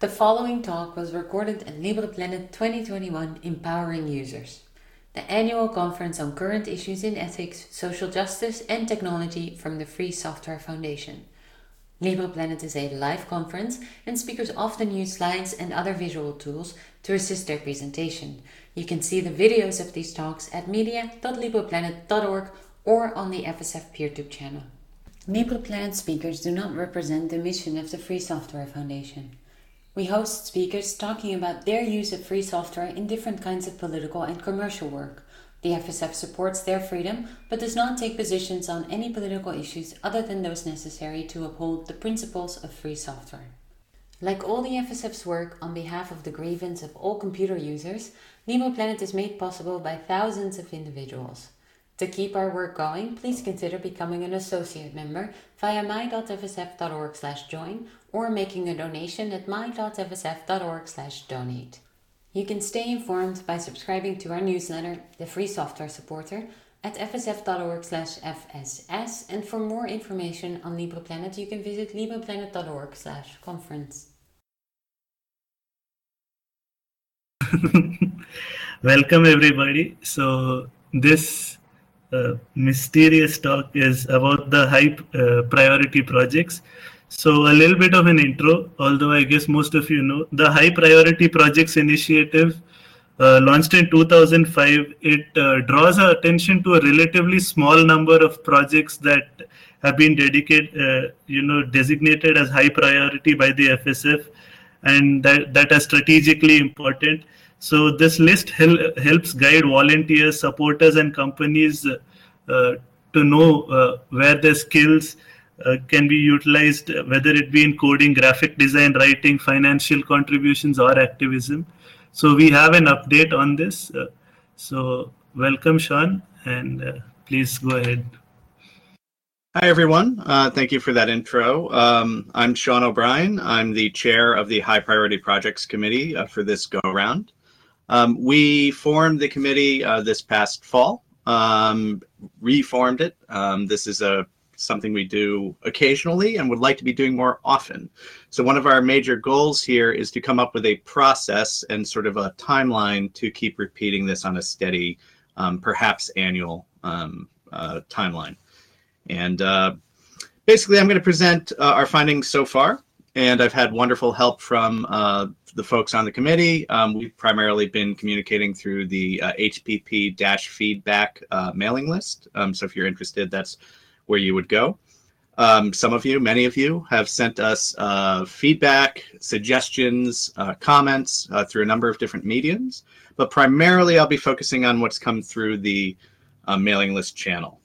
The following talk was recorded at LibrePlanet 2021 Empowering Users, the annual conference on current issues in ethics, social justice, and technology from the Free Software Foundation. LibrePlanet is a live conference, and speakers often use slides and other visual tools to assist their presentation. You can see the videos of these talks at media.libreplanet.org or on the FSF PeerTube channel. LibrePlanet speakers do not represent the mission of the Free Software Foundation. We host speakers talking about their use of free software in different kinds of political and commercial work. The FSF supports their freedom but does not take positions on any political issues other than those necessary to uphold the principles of free software. Like all the FSF's work on behalf of the grievance of all computer users, Nemo Planet is made possible by thousands of individuals. To keep our work going, please consider becoming an associate member via my.fsf.org slash join or making a donation at my.fsf.org slash donate. You can stay informed by subscribing to our newsletter, The Free Software Supporter, at fsf.org slash fss and for more information on LibrePlanet, you can visit libreplanet.org/conference. Welcome everybody. So this mysterious talk is about the high uh, priority projects. So a little bit of an intro, although I guess most of you know, the High Priority Projects Initiative uh, launched in 2005. It uh, draws our attention to a relatively small number of projects that have been dedicated, uh, you know, designated as high priority by the FSF, and that, that are strategically important. So this list hel- helps guide volunteers, supporters, and companies uh, to know uh, where their skills uh, can be utilized, whether it be in coding, graphic design, writing, financial contributions, or activism. So we have an update on this. so welcome, Sean, and please go ahead. Hi, everyone. Uh, thank you for that intro. Um, I'm Sean O'Brien. I'm the chair of the High Priority Projects Committee uh, for this go round. Um, we formed the committee uh, this past fall, um, reformed it. Um, this is a something we do occasionally and would like to be doing more often. So one of our major goals here is to come up with a process and sort of a timeline to keep repeating this on a steady, um, perhaps annual um, uh, timeline. And uh, basically, I'm going to present uh, our findings so far. And I've had wonderful help from uh, the folks on the committee. Um, we've primarily been communicating through the uh, HPP feedback uh, mailing list. Um, so if you're interested, that's where you would go. Um, some of you, many of you, have sent us uh, feedback, suggestions, uh, comments uh, through a number of different mediums. But primarily, I'll be focusing on what's come through the mailing list channel.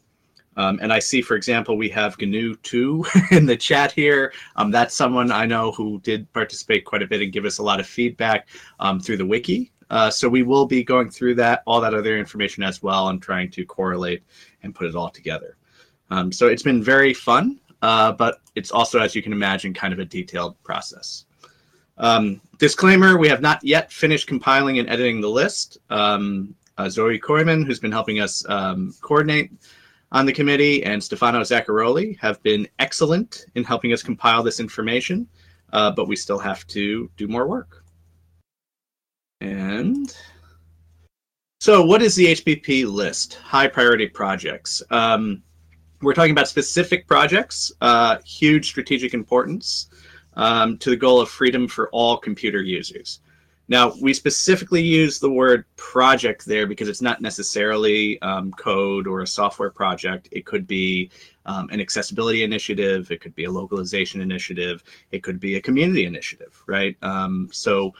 Um, and I see, for example, we have GNU2 in the chat here. Um, that's someone I know who did participate quite a bit and give us a lot of feedback um, through the wiki. Uh, so we will be going through that, all that other information as well, and trying to correlate and put it all together. Um, so it's been very fun, uh, but it's also, as you can imagine, kind of a detailed process. Um, disclaimer, we have not yet finished compiling and editing the list. Um, uh, Zoe Kooyman, who's been helping us coordinate on the committee and Stefano Zacchiroli have been excellent in helping us compile this information, uh, but we still have to do more work. And so, what is the HPP list? High priority projects. Um, we're talking about specific projects, uh, huge strategic importance um, to the goal of freedom for all computer users. Now, we specifically use the word project there because it's not necessarily um, code or a software project. It could be um, an accessibility initiative, it could be a localization initiative, it could be a community initiative, right? Um, so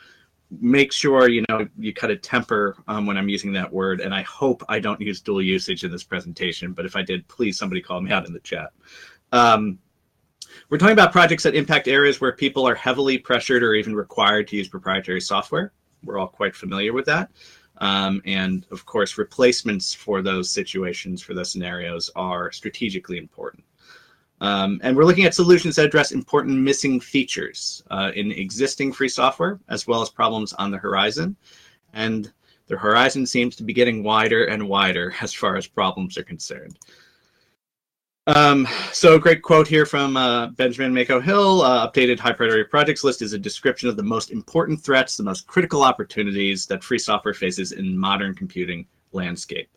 make sure you know you cut a temper um, when I'm using that word, and I hope I don't use dual usage in this presentation. But if I did, please somebody call me out in the chat. Um, we're talking about projects that impact areas where people are heavily pressured or even required to use proprietary software. We're all quite familiar with that. Um, and of course, replacements for those situations, for those scenarios, are strategically important. Um, and we're looking at solutions that address important missing features uh, in existing free software, as well as problems on the horizon. And the horizon seems to be getting wider and wider as far as problems are concerned. Um, so great quote here from uh, Benjamin Mako Hill. Uh, updated high priority projects list is a description of the most important threats, the most critical opportunities that free software faces in modern computing landscape.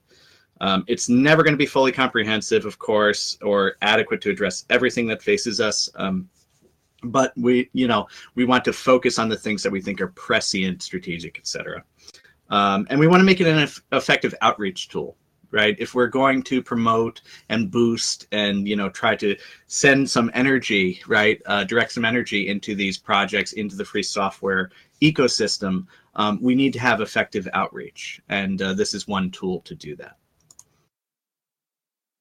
Um, it's never going to be fully comprehensive, of course, or adequate to address everything that faces us. Um, but we, you know, we want to focus on the things that we think are prescient, strategic, etc. Um, and we want to make it an effective outreach tool right? If we're going to promote and boost and you know try to send some energy right uh, direct some energy into these projects into the free software ecosystem um, we need to have effective outreach. And uh, this is one tool to do that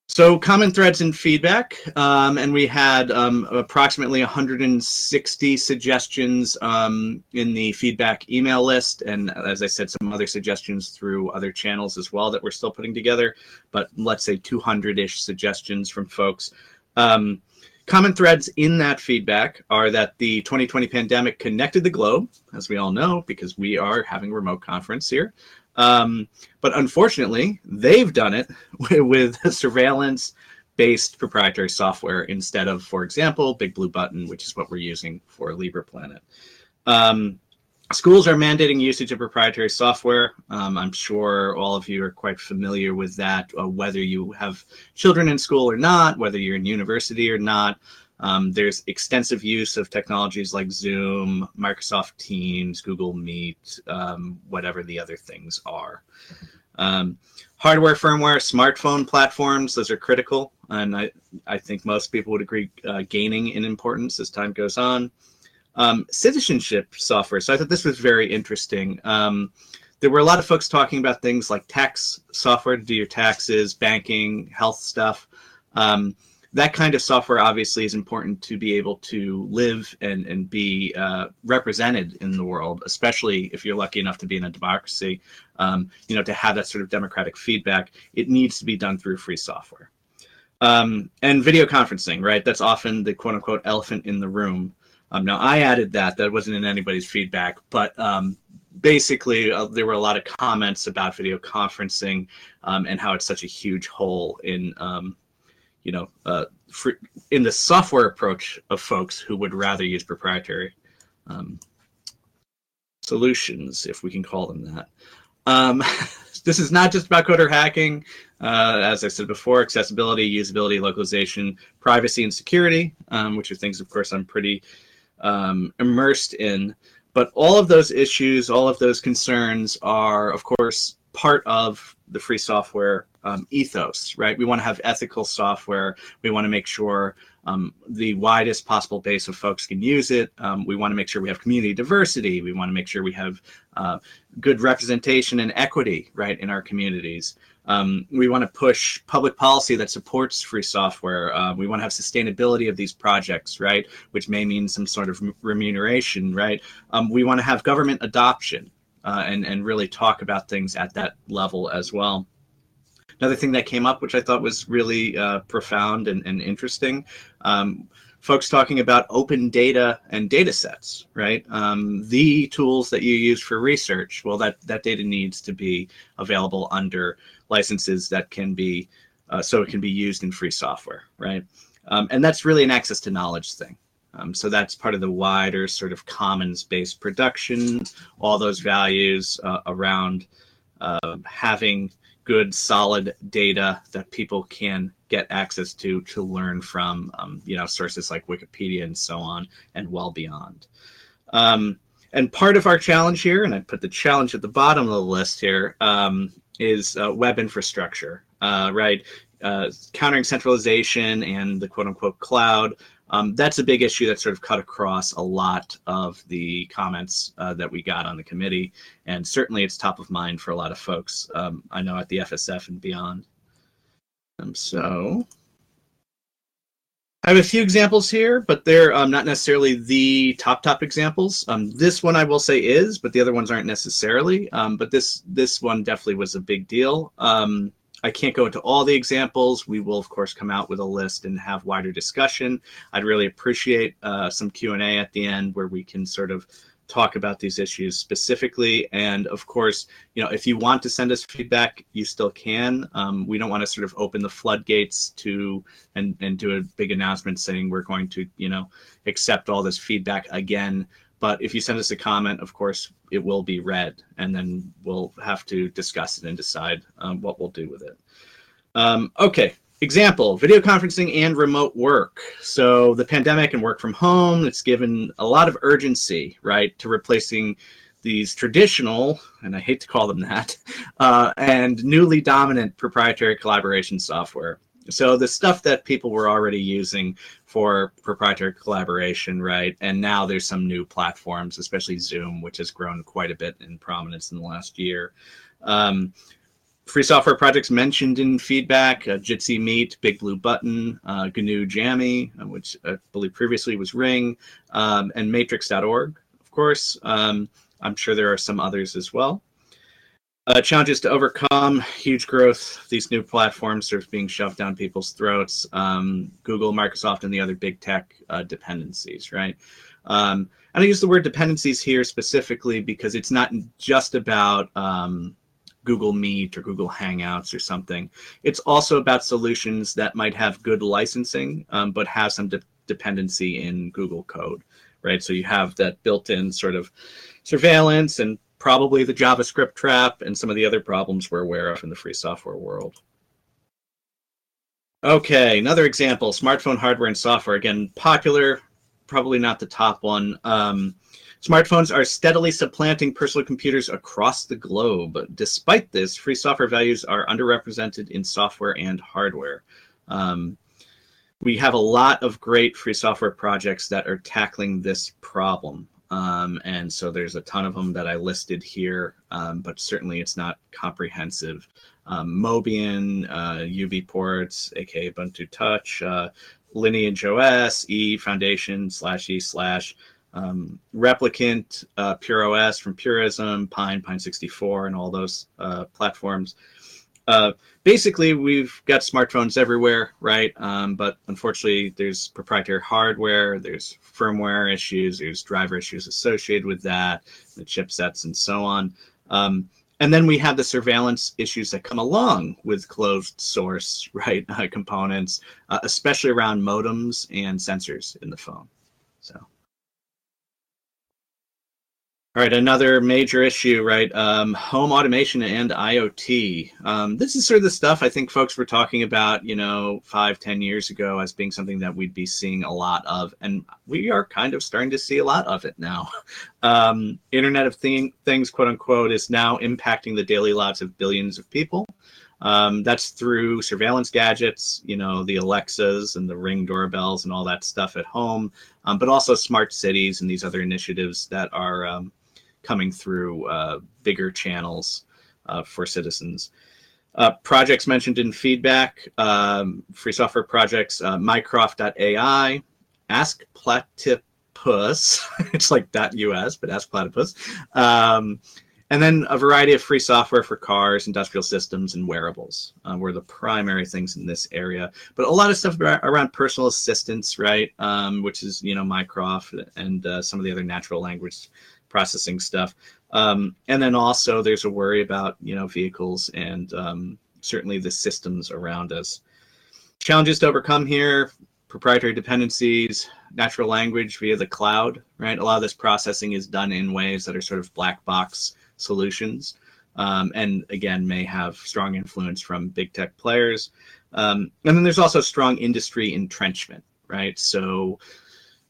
so common threads and feedback, um, and we had um, approximately 160 suggestions um, in the feedback email list, and as I said, some other suggestions through other channels as well that we're still putting together. But let's say 200-ish suggestions from folks. Um, common threads in that feedback are that the 2020 pandemic connected the globe, as we all know, because we are having a remote conference here. Um, but unfortunately, they've done it with, surveillance based proprietary software instead of, for example, Big Blue Button, which is what we're using for LibrePlanet. Um, schools are mandating usage of proprietary software. Um, I'm sure all of you are quite familiar with that, uh, whether you have children in school or not, whether you're in university or not. Um, there's extensive use of technologies like Zoom, Microsoft Teams, Google Meet, um, whatever the other things are. Um, hardware, firmware, smartphone platforms, those are critical. And I, I think most people would agree uh, gaining in importance as time goes on. Um, citizenship software. So I thought this was very interesting. Um, there were a lot of folks talking about things like tax software to do your taxes, banking, health stuff. That kind of software obviously is important to be able to live and, and be uh, represented in the world, especially if you're lucky enough to be in a democracy. Um, you know, to have that sort of democratic feedback, it needs to be done through free software. Um, and video conferencing, right? That's often the quote unquote elephant in the room. Um, now, I added that. That wasn't in anybody's feedback, but um, basically, uh, there were a lot of comments about video conferencing um, and how it's such a huge hole in um, you know, uh, for, in the software approach of folks who would rather use proprietary um, solutions, if we can call them that. Um, this is not just about coder hacking. Uh, as I said before, accessibility, usability, localization, privacy, and security, um, which are things, of course, I'm pretty um, immersed in. But all of those issues, all of those concerns are, of course, part of the free software um, ethos, right? We want to have ethical software. We want to make sure um, the widest possible base of folks can use it. Um, we want to make sure we have community diversity. We want to make sure we have uh, good representation and equity, right, in our communities. Um, we want to push public policy that supports free software. Uh, we want to have sustainability of these projects, right, which may mean some sort of remuneration, right? Um, we want to have government adoption, uh, and and really talk about things at that level as well. Another thing that came up, which I thought was really uh, profound and, and interesting, um, folks talking about open data and data sets, right? Um, the tools that you use for research, well, that, that data needs to be available under licenses that can be, uh, so it can be used in free software, right? Um, and that's really an access to knowledge thing. Um, so that's part of the wider sort of commons-based production, all those values uh, around uh, having good, solid data that people can get access to to learn from, um, you know, sources like Wikipedia and so on, and well beyond. Um, and part of our challenge here, and I put the challenge at the bottom of the list here, um, is uh, web infrastructure, uh, right? Uh, countering centralization and the quote unquote cloud um, that's a big issue that sort of cut across a lot of the comments uh, that we got on the committee, and certainly it's top of mind for a lot of folks. Um, I know at the FSF and beyond. Um, so I have a few examples here, but they're um, not necessarily the top top examples. Um, this one I will say is, but the other ones aren't necessarily. Um, but this this one definitely was a big deal. Um, I can't go into all the examples. We will, of course, come out with a list and have wider discussion. I'd really appreciate uh, some Q&A at the end where we can sort of talk about these issues specifically. And of course, you know, if you want to send us feedback, you still can. Um, we don't want to sort of open the floodgates to and and do a big announcement saying we're going to, you know, accept all this feedback again. But if you send us a comment, of course, it will be read, and then we'll have to discuss it and decide um, what we'll do with it. Um, okay, Example, video conferencing and remote work. So the pandemic and work from home, it's given a lot of urgency, right, to replacing these traditional, and I hate to call them that, uh, and newly dominant proprietary collaboration software. So the stuff that people were already using for proprietary collaboration, right? And now there's some new platforms, especially Zoom, which has grown quite a bit in prominence in the last year. Um, free software projects mentioned in feedback uh, Jitsi Meet, Big Blue Button, uh, GNU Jami, uh, which I believe previously was Ring, um, and Matrix.org, of course. Um, I'm sure there are some others as well. Uh, challenges to overcome, huge growth, these new platforms are being shoved down people's throats. Um, Google, Microsoft, and the other big tech uh, dependencies, right? Um, and I use the word dependencies here specifically because it's not just about um, Google Meet or Google Hangouts or something. It's also about solutions that might have good licensing, um, but have some de- dependency in Google code, right? So you have that built-in sort of surveillance and probably the JavaScript trap and some of the other problems we're aware of in the free software world. Okay, another example, smartphone hardware and software. Again, popular, probably not the top one. Um, Smartphones are steadily supplanting personal computers across the globe. Despite this, free software values are underrepresented in software and hardware. Um, we have a lot of great free software projects that are tackling this problem. Um, and so there's a ton of them that I listed here, um, but certainly it's not comprehensive. Um, Mobian, uh, UBports, aka Ubuntu Touch, uh, Lineage OS, E Foundation slash E slash um, Replicant, uh, PureOS from Purism, Pine, Pine 64, and all those uh, platforms. Uh, basically, we've got smartphones everywhere, right? Um, but unfortunately, there's proprietary hardware, there's firmware issues, there's driver issues associated with that, the chipsets, and so on. Um, and then we have the surveillance issues that come along with closed source, right, uh, components, uh, especially around modems and sensors in the phone. So. All right, another major issue, right? Um, home automation and IoT. Um, this is sort of the stuff I think folks were talking about, you know, five, ten years ago as being something that we'd be seeing a lot of, and we are kind of starting to see a lot of it now. Um, Internet of thing, Things, quote unquote, is now impacting the daily lives of billions of people. Um, that's through surveillance gadgets, you know, the Alexas and the Ring doorbells and all that stuff at home, um, but also smart cities and these other initiatives that are um, coming through uh, bigger channels uh, for citizens. Uh, projects mentioned in feedback, um, free software projects, uh, mycroft.ai, Ask Platypus, it's like .us, but Ask Platypus, um, and then a variety of free software for cars, industrial systems, and wearables uh, were the primary things in this area. But a lot of stuff around personal assistance, right, um, which is, you know, Mycroft and uh, some of the other natural language processing stuff. Um, and then also there's a worry about you know vehicles and um, certainly the systems around us. Challenges to overcome here: proprietary dependencies, natural language via the cloud. Right, a lot of this processing is done in ways that are sort of black box solutions, um, and again may have strong influence from big tech players. Um, and then there's also strong industry entrenchment. Right, so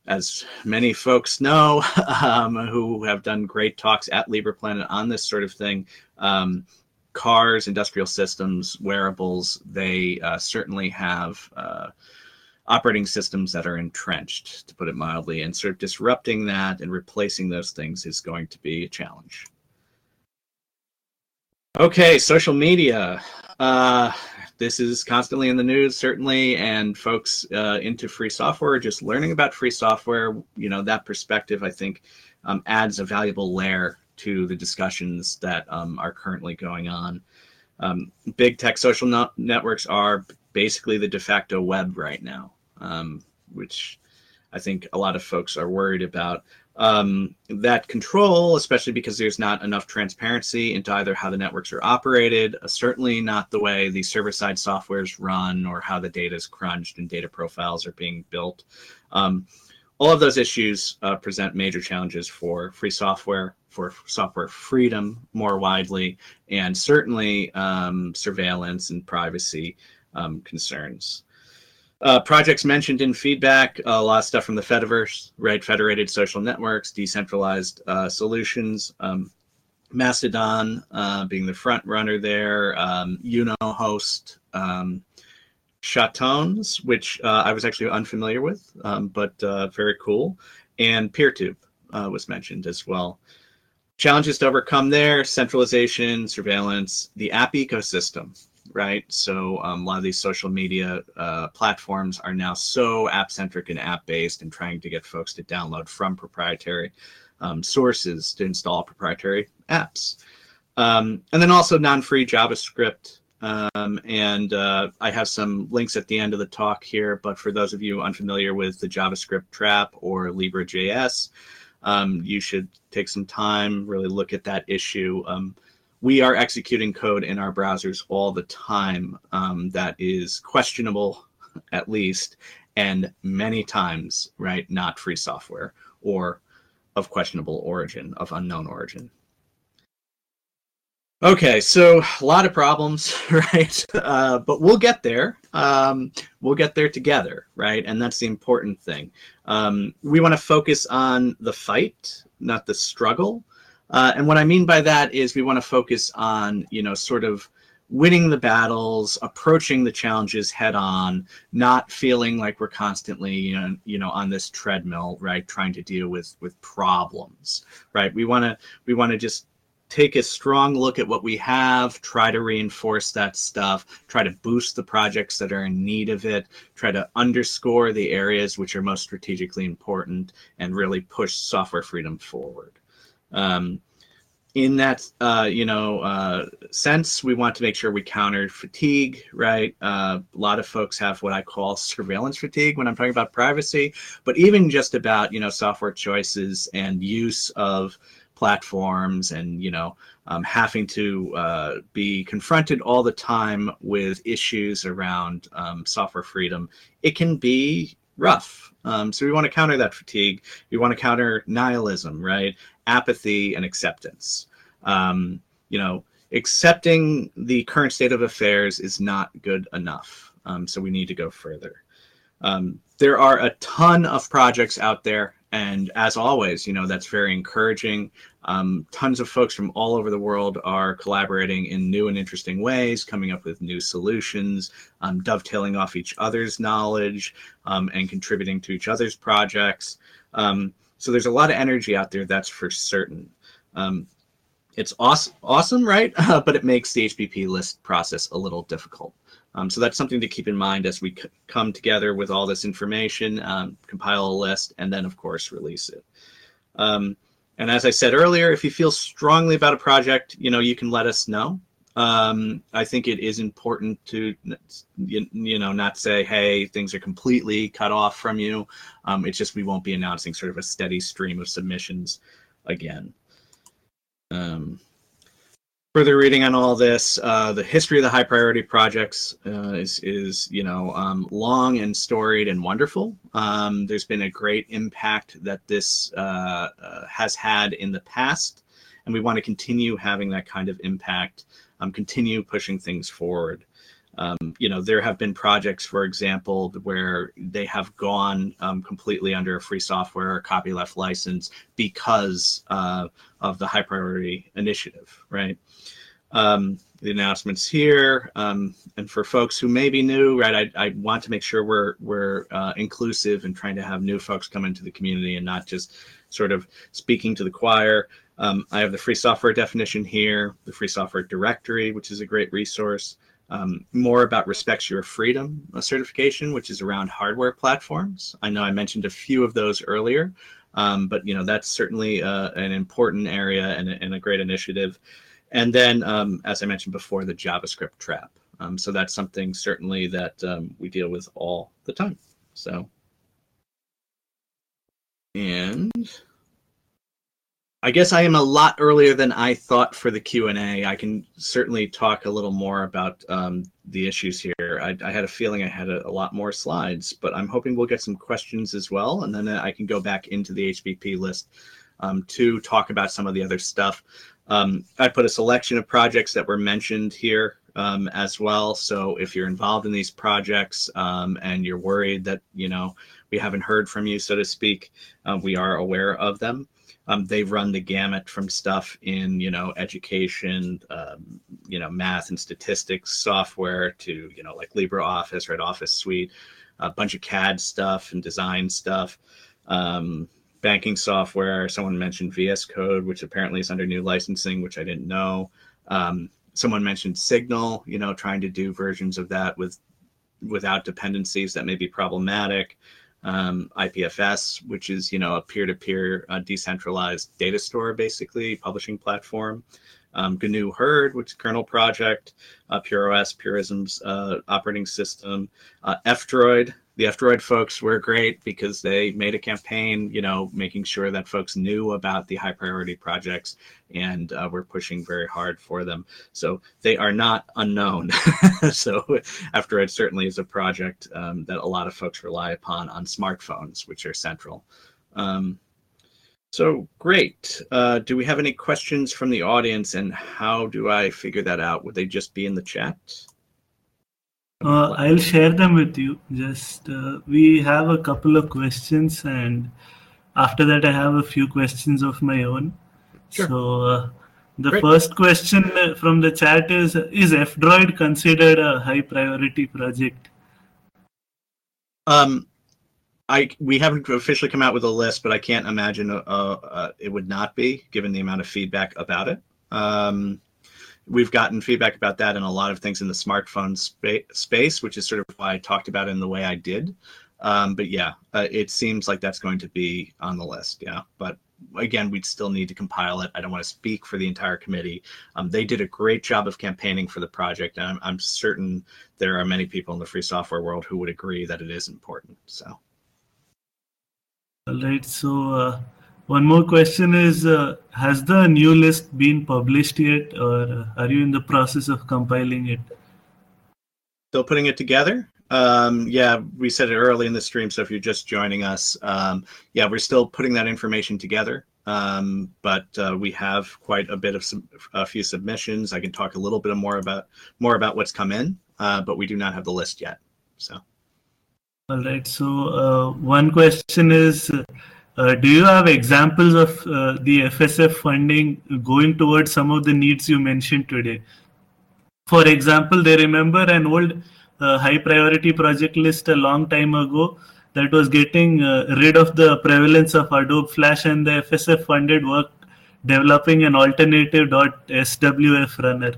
as many folks know um, who have done great talks at LibrePlanet on this sort of thing, um, cars, industrial systems, wearables, they uh, certainly have uh, operating systems that are entrenched, to put it mildly, and sort of disrupting that and replacing those things is going to be a challenge. Okay, social media. Uh, this is constantly in the news, certainly, and folks uh, into free software, just learning about free software, you know, that perspective, I think, um, adds a valuable layer to the discussions that um, are currently going on. Um, big tech social no- networks are basically the de facto web right now, um, which I think a lot of folks are worried about. Um, that control, especially because there's not enough transparency into either how the networks are operated, uh, certainly not the way the server side softwares run or how the data is crunched and data profiles are being built. Um, all of those issues uh, present major challenges for free software, for software freedom more widely, and certainly um, surveillance and privacy um, concerns. Uh, projects mentioned in feedback, a lot of stuff from the Fediverse, right? Federated social networks, decentralized uh, solutions, um, Mastodon uh, being the front runner there, um, YunoHost, um, CHATONS, which uh, I was actually unfamiliar with, um, but uh, very cool, and PeerTube uh, was mentioned as well. Challenges to overcome there, centralization, surveillance, the app ecosystem, right? So um, a lot of these social media uh, platforms are now so app centric and app based and trying to get folks to download from proprietary um, sources to install proprietary apps. Um, and then also non free JavaScript. Um, and uh, I have some links at the end of the talk here, but for those of you unfamiliar with the JavaScript trap or LibreJS, um, you should take some time, really look at that issue. Um, we are executing code in our browsers all the time um, that is questionable, at least, and many times, right, not free software or of questionable origin, of unknown origin. Okay, so a lot of problems, right? Uh, but we'll get there. Um, we'll get there together, right? And that's the important thing. Um, we want to focus on the fight, not the struggle. Uh, and what I mean by that is we want to focus on, you know, sort of winning the battles, approaching the challenges head on, not feeling like we're constantly, you know, you know, on this treadmill, right, trying to deal with with problems, right? We want to we want to just take a strong look at what we have, try to reinforce that stuff, try to boost the projects that are in need of it, try to underscore the areas which are most strategically important, and really push software freedom forward. Um, in that uh, you know uh, sense, we want to make sure we counter fatigue. Right, uh, a lot of folks have what I call surveillance fatigue when I'm talking about privacy, but even just about you know software choices and use of platforms and you know um, having to uh, be confronted all the time with issues around um, software freedom it can be rough um, so we want to counter that fatigue we want to counter nihilism right apathy and acceptance. Um, you know, accepting the current state of affairs is not good enough. Um, so we need to go further. Um, there are a ton of projects out there, and as always, you know that's very encouraging. Um, tons of folks from all over the world are collaborating in new and interesting ways, coming up with new solutions, um, dovetailing off each other's knowledge, um, and contributing to each other's projects. Um, so there's a lot of energy out there, that's for certain. Um, it's awesome, awesome, right? But it makes the HPP list process a little difficult. Um, so that's something to keep in mind as we come together with all this information, um, compile a list, and then of course release it. Um, and as I said earlier, if you feel strongly about a project, you know you can let us know. Um, I think it is important to, you, you, know, not say, hey, things are completely cut off from you. Um, it's just we won't be announcing sort of a steady stream of submissions again. Um, further reading on all this, uh, the history of the high priority projects uh, is, is, you know, um, long and storied and wonderful. Um, there's been a great impact that this uh, uh, has had in the past, and we want to continue having that kind of impact um, continue pushing things forward. Um, you know, there have been projects, for example, where they have gone um, completely under a free software or copyleft license because uh, of the high priority initiative, right? Um, the announcements here, um, and for folks who may be new, right, I, I want to make sure we're we're uh, inclusive and trying to have new folks come into the community and not just sort of speaking to the choir. Um, I have the free software definition here, the free software directory, which is a great resource. Um, more about respects your freedom certification, which is around hardware platforms. I know I mentioned a few of those earlier, um, but you know that's certainly uh, an important area and, and, a great initiative. And then, um, as I mentioned before, the JavaScript trap. Um, so that's something certainly that um, we deal with all the time. So, and I guess I am a lot earlier than I thought for the Q and A. I can certainly talk a little more about um, the issues here. I, I, had a feeling I had a, a, lot more slides, but I'm hoping we'll get some questions as well, and then I can go back into the HPP list um, to talk about some of the other stuff. Um, I put a selection of projects that were mentioned here um, as well. So if you're involved in these projects um, and you're worried that you know we haven't heard from you, so to speak, uh, we are aware of them. Um, they run the gamut from stuff in you know education, um, you know math and statistics software to you know like LibreOffice, right Office Suite, a bunch of CAD stuff and design stuff. Um, banking software. Someone mentioned VS Code, which apparently is under new licensing, which I didn't know. Um, someone mentioned Signal, you know, trying to do versions of that with without dependencies that may be problematic. Um, IPFS, which is you know a peer-to-peer uh, decentralized data store, basically publishing platform. Um, GNU Hurd, which is kernel project, uh, PureOS, Purism's uh, operating system, uh, F-Droid, the F-Droid folks were great because they made a campaign, you know, making sure that folks knew about the high priority projects and uh, we're pushing very hard for them. So they are not unknown. so F-Droid certainly is a project um, that a lot of folks rely upon on smartphones, which are central. Um, so great. Uh, do we have any questions from the audience and how do I figure that out? Would they just be in the chat? Uh, I'll share them with you. Just uh, we have a couple of questions, and after that, I have a few questions of my own. Sure. So uh, the Great. first question uh, from the chat is: Is F-Droid considered a high priority project? Um, I we haven't officially come out with a list, but I can't imagine uh, uh, it would not be, given the amount of feedback about it. Um, we've gotten feedback about that and a lot of things in the smartphone spa- space, which is sort of why I talked about it in the way I did. Um, but yeah, uh, it seems like that's going to be on the list. Yeah, but again, we'd still need to compile it. I don't want to speak for the entire committee. Um, they did a great job of campaigning for the project, and I'm, I'm, certain there are many people in the free software world who would agree that it is important. So. All right. So. Uh one more question is uh, Has the new list been published yet, or uh, are you in the process of compiling it? Still putting it together. Um, yeah, we said it early in the stream, so if you're just joining us, um, yeah, we're still putting that information together. Um, but uh, we have quite a bit of some, a few submissions. I can talk a little bit more about more about what's come in, uh, but we do not have the list yet. So. All right. So uh, one question is do you have examples of uh, the FSF funding going towards some of the needs you mentioned today? For example, they remember an old uh, high priority project list a long time ago that was getting uh, rid of the prevalence of Adobe Flash, and the FSF funded work developing an alternative .swf runner.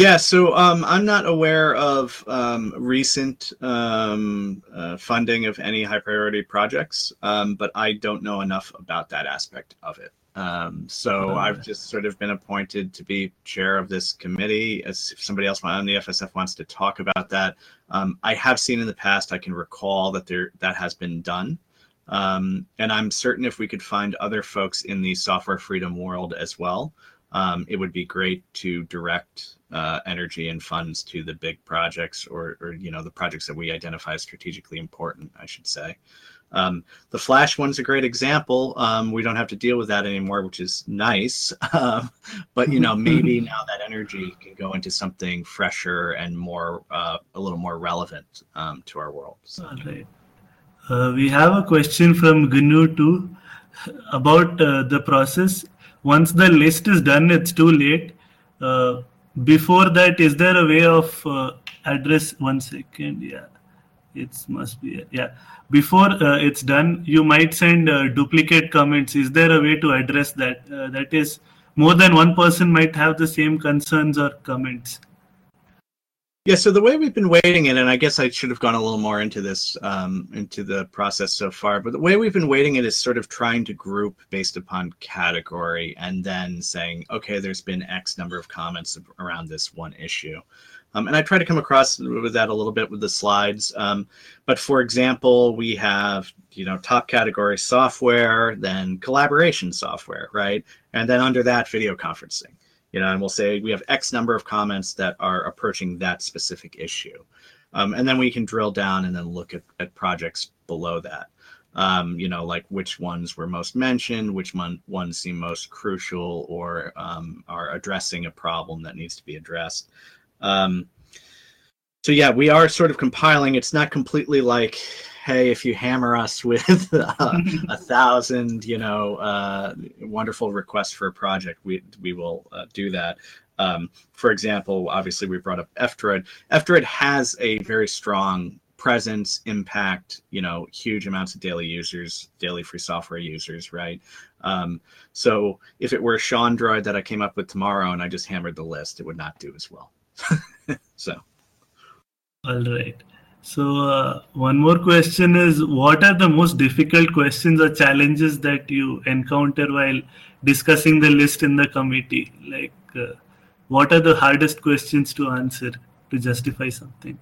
Yeah, so um, I'm not aware of um, recent um, uh, funding of any high priority projects, um, but I don't know enough about that aspect of it. Um, so I've just sort of been appointed to be chair of this committee. As if somebody else on the FSF wants to talk about that, um, I have seen in the past. I can recall that there that has been done. and I'm certain if we could find other folks in the software freedom world as well, um, it would be great to direct uh, energy and funds to the big projects or, or, you know the projects that we identify as strategically important i should say. Um, the flash one's a great example. Um, we don't have to deal with that anymore which is nice. Um, but you know maybe now that energy can go into something fresher and more uh, a little more relevant um, to our world so. all right. Uh, we have a question from gnu too about uh, the process once the list is done, it's too late. Uh, before that, is there a way of uh, address? One second, yeah, it must be yeah. Before uh, it's done, you might send uh, duplicate comments. Is there a way to address that? Uh, that is, more than one person might have the same concerns or comments. Yeah, so the way we've been weighting it, and I guess I should have gone a little more into this, um, into the process so far, but the way we've been weighting it is sort of trying to group based upon category and then saying, okay, there's been X number of comments around this one issue. Um, and I try to come across with that a little bit with the slides. Um, but for example, we have, you know, top category software, then collaboration software, right? And then under that, video conferencing, you know, and we'll say we have X number of comments that are approaching that specific issue. Um, and then we can drill down and then look at, at projects below that. Um, you know, like which ones were most mentioned, which one, ones seem most crucial or um, are addressing a problem that needs to be addressed. Um, so yeah, we are sort of compiling. It's not completely like, hey, if you hammer us with uh, a thousand, you know, uh, wonderful requests for a project, we we will uh, do that. Um, for example, obviously we brought up F-Droid. F-Droid has a very strong presence, impact, you know, huge amounts of daily users, daily free software users, right? Um, so if it were Sean Droid that I came up with tomorrow and I just hammered the list, it would not do as well. so. All right. So uh, one more question is, what are the most difficult questions or challenges that you encounter while discussing the list in the committee? Like, uh, what are the hardest questions to answer to justify something?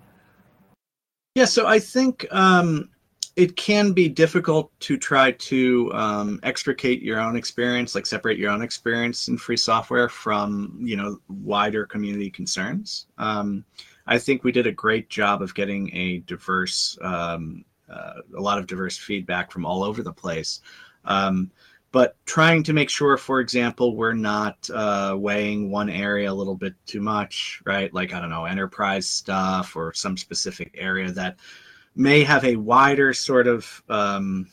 Yeah, so I think um, it can be difficult to try to um, extricate your own experience, like separate your own experience in free software from you know wider community concerns. Um, I think we did a great job of getting a diverse, um, uh, a lot of diverse feedback from all over the place. Um, but trying to make sure, for example, we're not uh, weighing one area a little bit too much, right? Like, I don't know, enterprise stuff or some specific area that may have a wider sort of um,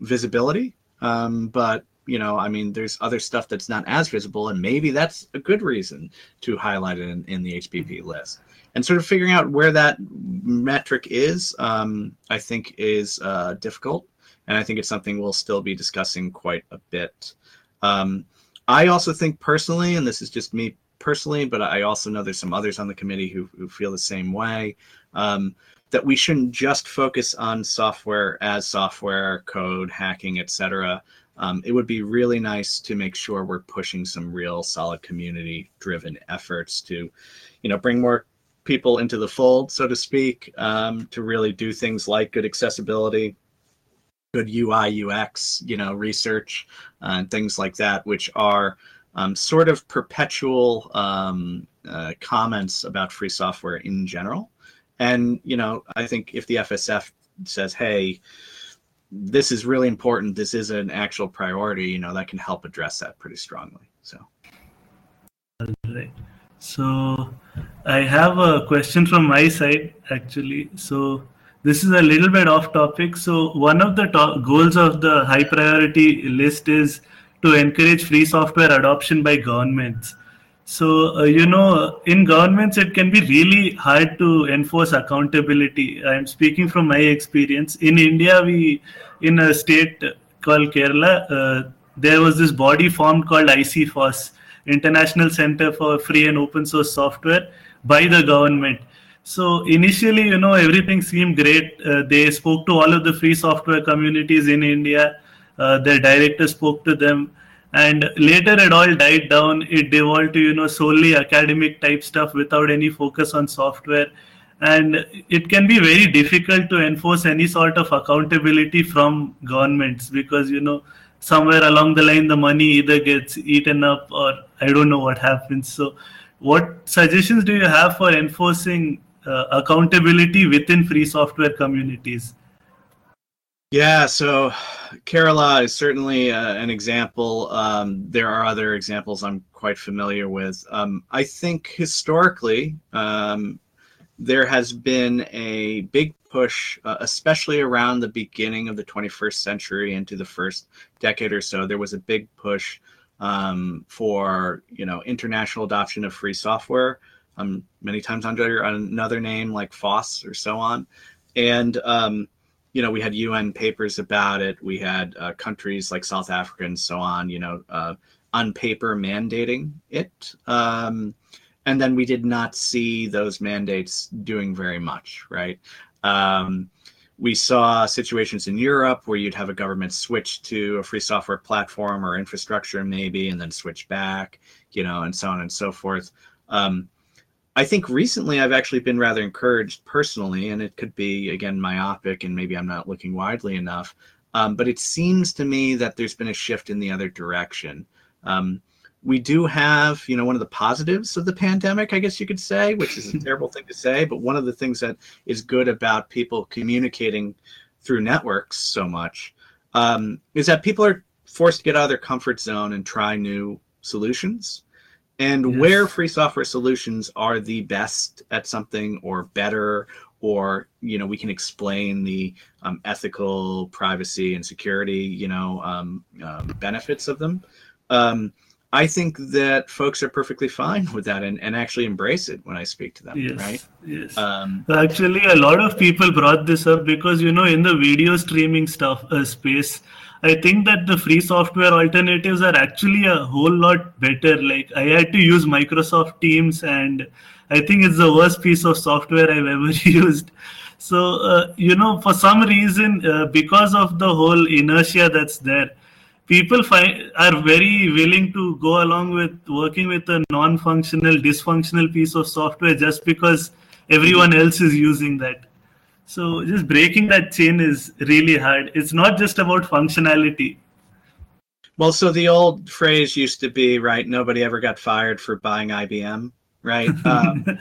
visibility. Um, but you know, I mean, there's other stuff that's not as visible, and maybe that's a good reason to highlight it in, in the HPP list. And sort of figuring out where that metric is, um, I think, is uh, difficult, and I think it's something we'll still be discussing quite a bit. Um, I also think personally, and this is just me personally, but I also know there's some others on the committee who, who feel the same way. Um, that we shouldn't just focus on software as software, code, hacking, etc. Um, it would be really nice to make sure we're pushing some real solid community driven efforts to, you know, bring more people into the fold, so to speak, um, to really do things like good accessibility, good UI, UX, you know, research, uh, and things like that, which are um, sort of perpetual um, uh, comments about free software in general. And, you know, I think if the FSF says, hey, this is really important, this is an actual priority, you know, that can help address that pretty strongly. So. So I have a question from my side actually. So this is a little bit off topic. So one of the to- goals of the high priority list is to encourage free software adoption by governments. So, uh, you know, in governments, it can be really hard to enforce accountability. I'm speaking from my experience. In India, we, in a state called Kerala, uh, there was this body formed called ICFOSS, International Center for Free and Open Source Software, by the government. So initially, you know, everything seemed great. Uh, they spoke to all of the free software communities in India. Uh, their director spoke to them and later it all died down it devolved to you know solely academic type stuff without any focus on software and it can be very difficult to enforce any sort of accountability from governments because you know somewhere along the line the money either gets eaten up or i don't know what happens so what suggestions do you have for enforcing uh, accountability within free software communities yeah, so Kerala is certainly uh, an example. Um, there are other examples I'm quite familiar with. Um, I think historically, um, there has been a big push, uh, especially around the beginning of the 21st century into the first decade or so. There was a big push um, for you know international adoption of free software, um, many times under another name like FOSS or so on, and um, you know, we had UN papers about it. We had uh, countries like South Africa and so on, you know, uh, on paper mandating it. Um, and then we did not see those mandates doing very much, right? Um, we saw situations in Europe where you'd have a government switch to a free software platform or infrastructure, maybe, and then switch back, you know, and so on and so forth. Um, I think recently I've actually been rather encouraged personally, and it could be again myopic, and maybe I'm not looking widely enough. Um, but it seems to me that there's been a shift in the other direction. Um, we do have, you know, one of the positives of the pandemic, I guess you could say, which is a terrible thing to say, but one of the things that is good about people communicating through networks so much um, is that people are forced to get out of their comfort zone and try new solutions. And yes. where free software solutions are the best at something or better, or you know, we can explain the um, ethical, privacy, and security, you know, um, um benefits of them um, I think that folks are perfectly fine with that and, and actually embrace it when I speak to them. Yes, right? Yes. Um, actually, a lot of people brought this up because you know in the video streaming stuff uh, space, I think that the free software alternatives are actually a whole lot better. Like I had to use Microsoft Teams, and I think it's the worst piece of software I've ever used. So uh, you know, for some reason, uh, because of the whole inertia that's there people find are very willing to go along with working with a non-functional dysfunctional piece of software just because everyone else is using that. So just breaking that chain is really hard. It's not just about functionality. Well so the old phrase used to be right nobody ever got fired for buying ibm right? Um,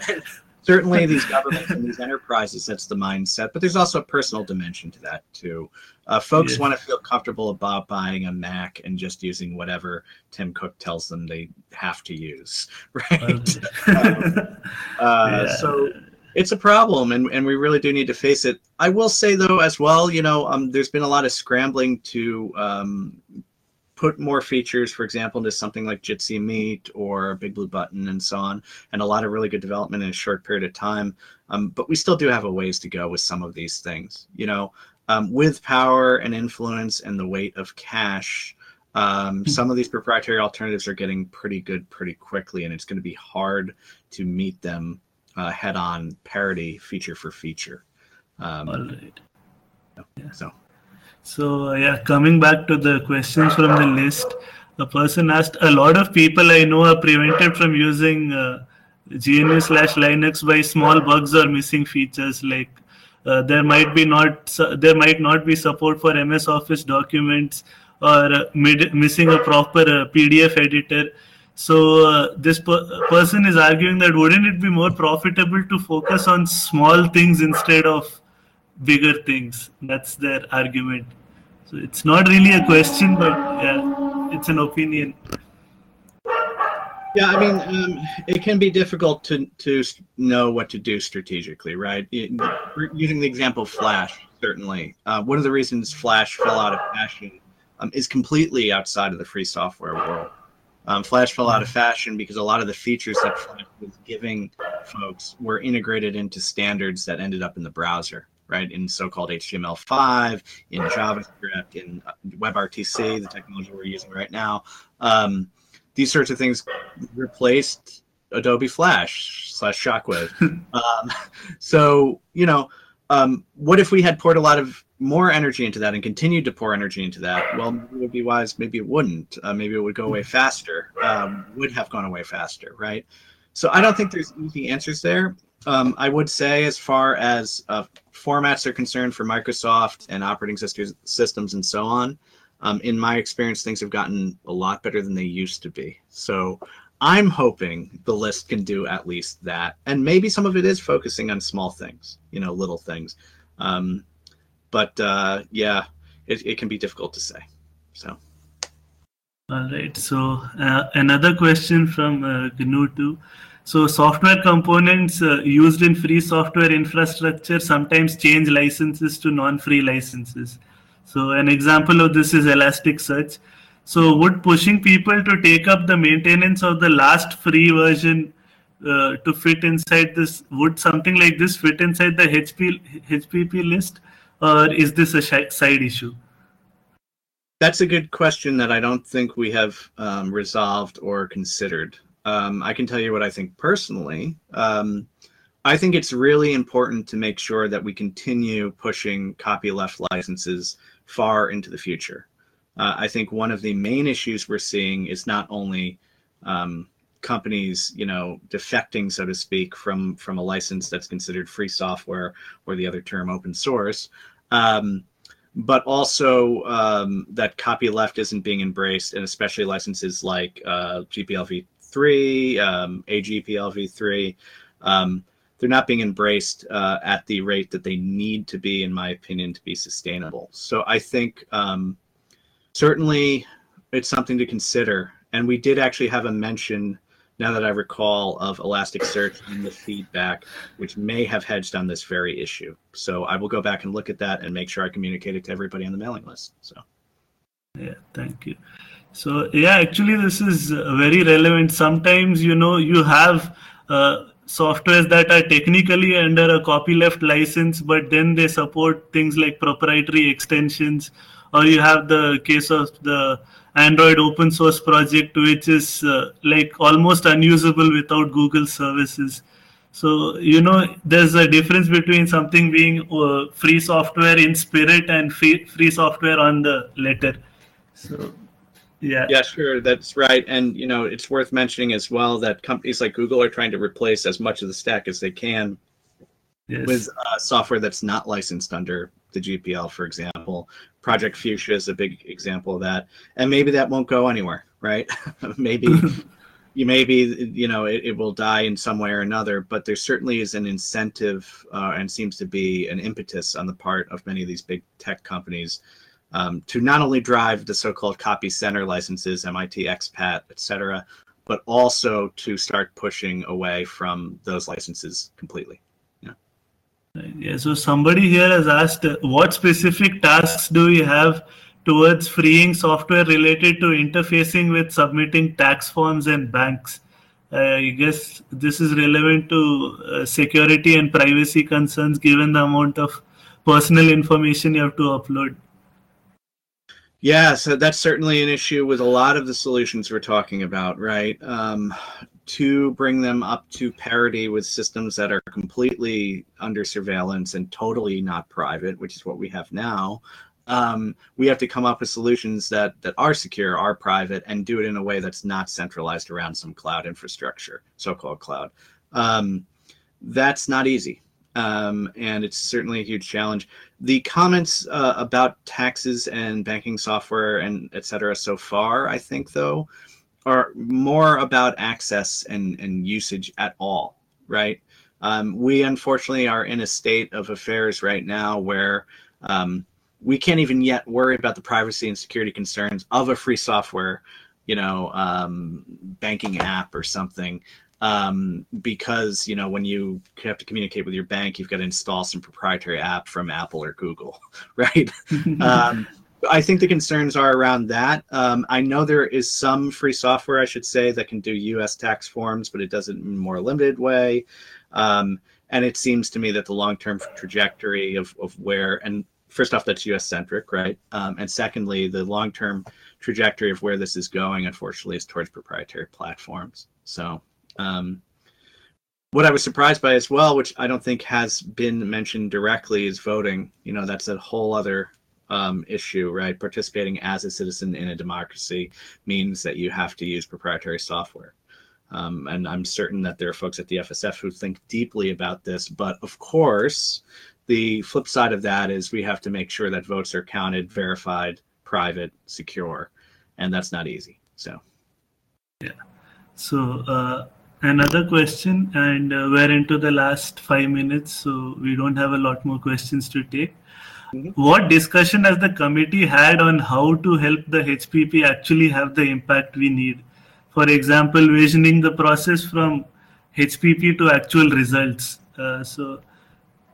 certainly these governments and these enterprises that's the mindset but there's also a personal dimension to that too uh, folks yeah. want to feel comfortable about buying a mac and just using whatever tim cook tells them they have to use right um, uh, yeah. so it's a problem and, and we really do need to face it i will say though as well you know um, there's been a lot of scrambling to um, put more features, for example, into something like Jitsi Meet or Big Blue Button and so on, and a lot of really good development in a short period of time. Um, but we still do have a ways to go with some of these things. You know, um, with power and influence and the weight of cash, um, hmm. some of these proprietary alternatives are getting pretty good pretty quickly, and it's going to be hard to meet them uh, head on parity feature for feature. Um, right. Yeah. So. So yeah, coming back to the questions from the list, a person asked, a lot of people I know are prevented from using uh, GNU slash Linux by small bugs or missing features like uh, there might be not there might not be support for MS Office documents or uh, mid, missing a proper uh, PDF editor. So uh, this per- person is arguing that wouldn't it be more profitable to focus on small things instead of bigger things? That's their argument. So it's not really a question, but yeah, it's an opinion. Yeah, I mean, um, it can be difficult to to know what to do strategically, right? It, using the example of Flash, certainly, uh, one of the reasons Flash fell out of fashion um, is completely outside of the free software world. Um, Flash fell out of fashion because a lot of the features that Flash was giving folks were integrated into standards that ended up in the browser right? In so-called HTML5, in JavaScript, in uh, WebRTC, the technology we're using right now. Um, these sorts of things replaced Adobe Flash slash Shockwave. um, so you know, um, what if we had poured a lot of more energy into that and continued to pour energy into that? Well, maybe it would be wise. Maybe it wouldn't. Uh, maybe it would go away faster. Um, would have gone away faster, right? So I don't think there's easy answers there. Um, I would say, as far as uh, formats are concerned for Microsoft and operating systems and so on, um, in my experience, things have gotten a lot better than they used to be. So I'm hoping the list can do at least that. And maybe some of it is focusing on small things, you know, little things. Um, but uh, yeah, it, it can be difficult to say. So. All right. So uh, another question from uh, GNU2. So software components uh, used in free software infrastructure sometimes change licenses to non-free licenses. So an example of this is Elasticsearch. So would pushing people to take up the maintenance of the last free version uh, to fit inside this, would something like this fit inside the HP, HPP list or is this a side issue? That's a good question that I don't think we have um, resolved or considered. Um, I can tell you what I think personally. Um, I think it's really important to make sure that we continue pushing copyleft licenses far into the future. Uh, I think one of the main issues we're seeing is not only um, companies, you know, defecting, so to speak, from from a license that's considered free software or the other term open source. Um, but also um, that copyleft isn't being embraced, and especially licenses like uh, GPLv3, um, AGPLv3, um, they're not being embraced uh, at the rate that they need to be, in my opinion, to be sustainable. So I think um, certainly it's something to consider. And we did actually have a mention now that I recall, of Elasticsearch in the feedback, which may have hedged on this very issue. So I will go back and look at that and make sure I communicate it to everybody on the mailing list. So, yeah, thank you. So, yeah, actually, this is very relevant. Sometimes, you know, you have uh, softwares that are technically under a copyleft license, but then they support things like proprietary extensions, or you have the case of the Android open source project, which is uh, like almost unusable without Google services. So, you know, there's a difference between something being uh, free software in spirit and free, free software on the letter. So, yeah. Yeah, sure. That's right. And, you know, it's worth mentioning as well that companies like Google are trying to replace as much of the stack as they can yes. with uh, software that's not licensed under the GPL, for example. Project Fuchsia is a big example of that, and maybe that won't go anywhere, right? maybe you maybe you know it, it, will die in some way or another, but there certainly is an incentive uh, and seems to be an impetus on the part of many of these big tech companies um, to not only drive the so-called copy center licenses, MIT expat, etc., but also to start pushing away from those licenses completely. Yeah, so somebody here has asked what specific tasks do we have towards freeing software related to interfacing with submitting tax forms and banks? Uh, I guess this is relevant to uh, security and privacy concerns given the amount of personal information you have to upload. Yeah, so that's certainly an issue with a lot of the solutions we're talking about, right? Um, to bring them up to parity with systems that are completely under surveillance and totally not private, which is what we have now, um, we have to come up with solutions that that are secure, are private, and do it in a way that's not centralized around some cloud infrastructure, so-called cloud. Um, that's not easy, um, and it's certainly a huge challenge. The comments uh, about taxes and banking software and et cetera so far, I think, though, are more about access and, and usage at all, right? Um, we unfortunately are in a state of affairs right now where um, we can't even yet worry about the privacy and security concerns of a free software, you know, um, banking app or something. Um, because you know when you have to communicate with your bank, you've got to install some proprietary app from Apple or Google, right? um, I think the concerns are around that. Um, I know there is some free software, I should say, that can do U.S. tax forms, but it does it in a more limited way. Um, and it seems to me that the long-term trajectory of, of where, and first off, that's U.S. centric, right? Um, and secondly, the long-term trajectory of where this is going, unfortunately, is towards proprietary platforms. So, um, what I was surprised by as well, which I don't think has been mentioned directly, is voting. You know, that's a whole other um, issue, right? Participating as a citizen in a democracy means that you have to use proprietary software. Um, and I'm certain that there are folks at the FSF who think deeply about this. But of course, the flip side of that is we have to make sure that votes are counted, verified, private, secure, and that's not easy. So, yeah. So, uh, another question, and uh, we're into the last five minutes, so we don't have a lot more questions to take. Mm-hmm. What discussion has the committee had on how to help the HPP actually have the impact we need? For example, visioning the process from HPP to actual results. Uh, so,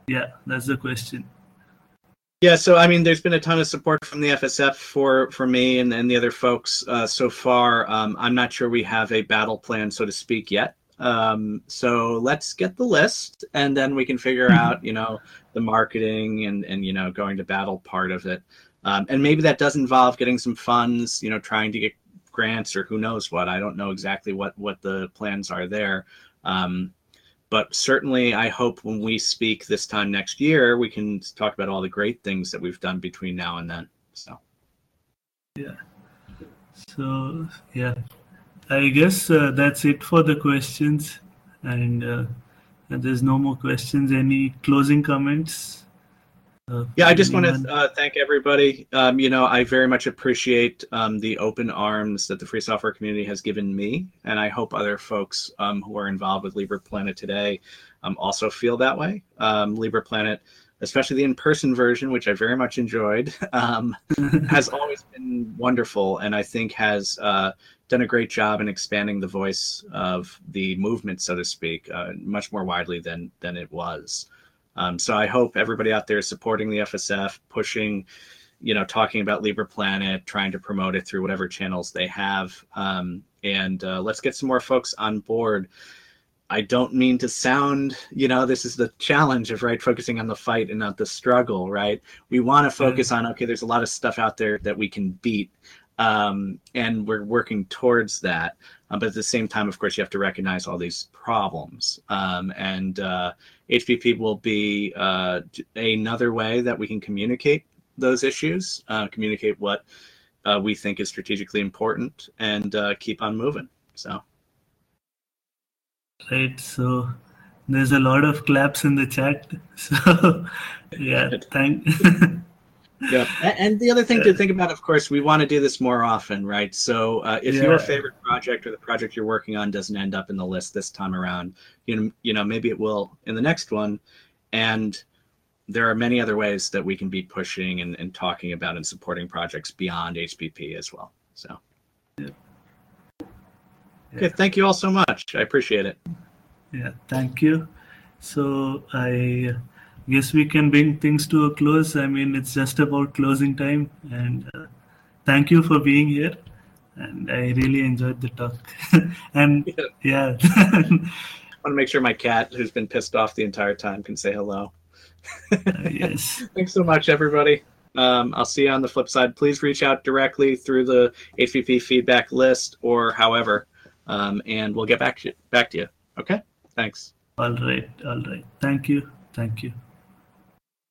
yeah, that's the question. Yeah, so I mean, there's been a ton of support from the FSF for for me and, and the other folks uh, so far. Um, I'm not sure we have a battle plan, so to speak, yet. Um, so let's get the list, and then we can figure mm-hmm. out, you know, the marketing and and you know going to battle part of it. Um, and maybe that does involve getting some funds, you know, trying to get grants or who knows what. I don't know exactly what what the plans are there. Um, but certainly, I hope when we speak this time next year, we can talk about all the great things that we've done between now and then. So, yeah. So, yeah. I guess uh, that's it for the questions. And uh, there's no more questions. Any closing comments? Uh, yeah, I just want to uh, thank everybody. Um, you know, I very much appreciate um, the open arms that the free software community has given me, and I hope other folks um, who are involved with Libre Planet today um, also feel that way. Um, LibrePlanet, especially the in-person version, which I very much enjoyed, um, has always been wonderful, and I think has uh, done a great job in expanding the voice of the movement, so to speak, uh, much more widely than than it was. Um, so I hope everybody out there is supporting the FSF, pushing, you know, talking about LibrePlanet, trying to promote it through whatever channels they have, um, and uh, let's get some more folks on board. I don't mean to sound, you know, this is the challenge of right focusing on the fight and not the struggle, right? We want to focus on okay, there's a lot of stuff out there that we can beat um, and we're working towards that. Um, but at the same time, of course, you have to recognize all these problems. Um, and uh, HPP will be uh, another way that we can communicate those issues, uh, communicate what uh, we think is strategically important, and uh, keep on moving. So. Right. So there's a lot of claps in the chat. So yeah, thank. yeah and the other thing to think about of course we want to do this more often right? So uh, if yeah. your favorite project or the project you're working on doesn't end up in the list this time around you know you know maybe it will in the next one and there are many other ways that we can be pushing and, and talking about and supporting projects beyond hpp as well so. Yeah. okay thank you all so much. I appreciate it. Yeah thank you. So i guess we can bring things to a close. I mean, it's just about closing time. And uh, thank you for being here. And I really enjoyed the talk. and yeah. I want to make sure my cat, who's been pissed off the entire time, can say hello. uh, yes. Thanks so much, everybody. Um, I'll see you on the flip side. Please reach out directly through the HPP feedback list or however, um, and we'll get back to, back to you. Okay? Thanks. All right. All right. Thank you. Thank you.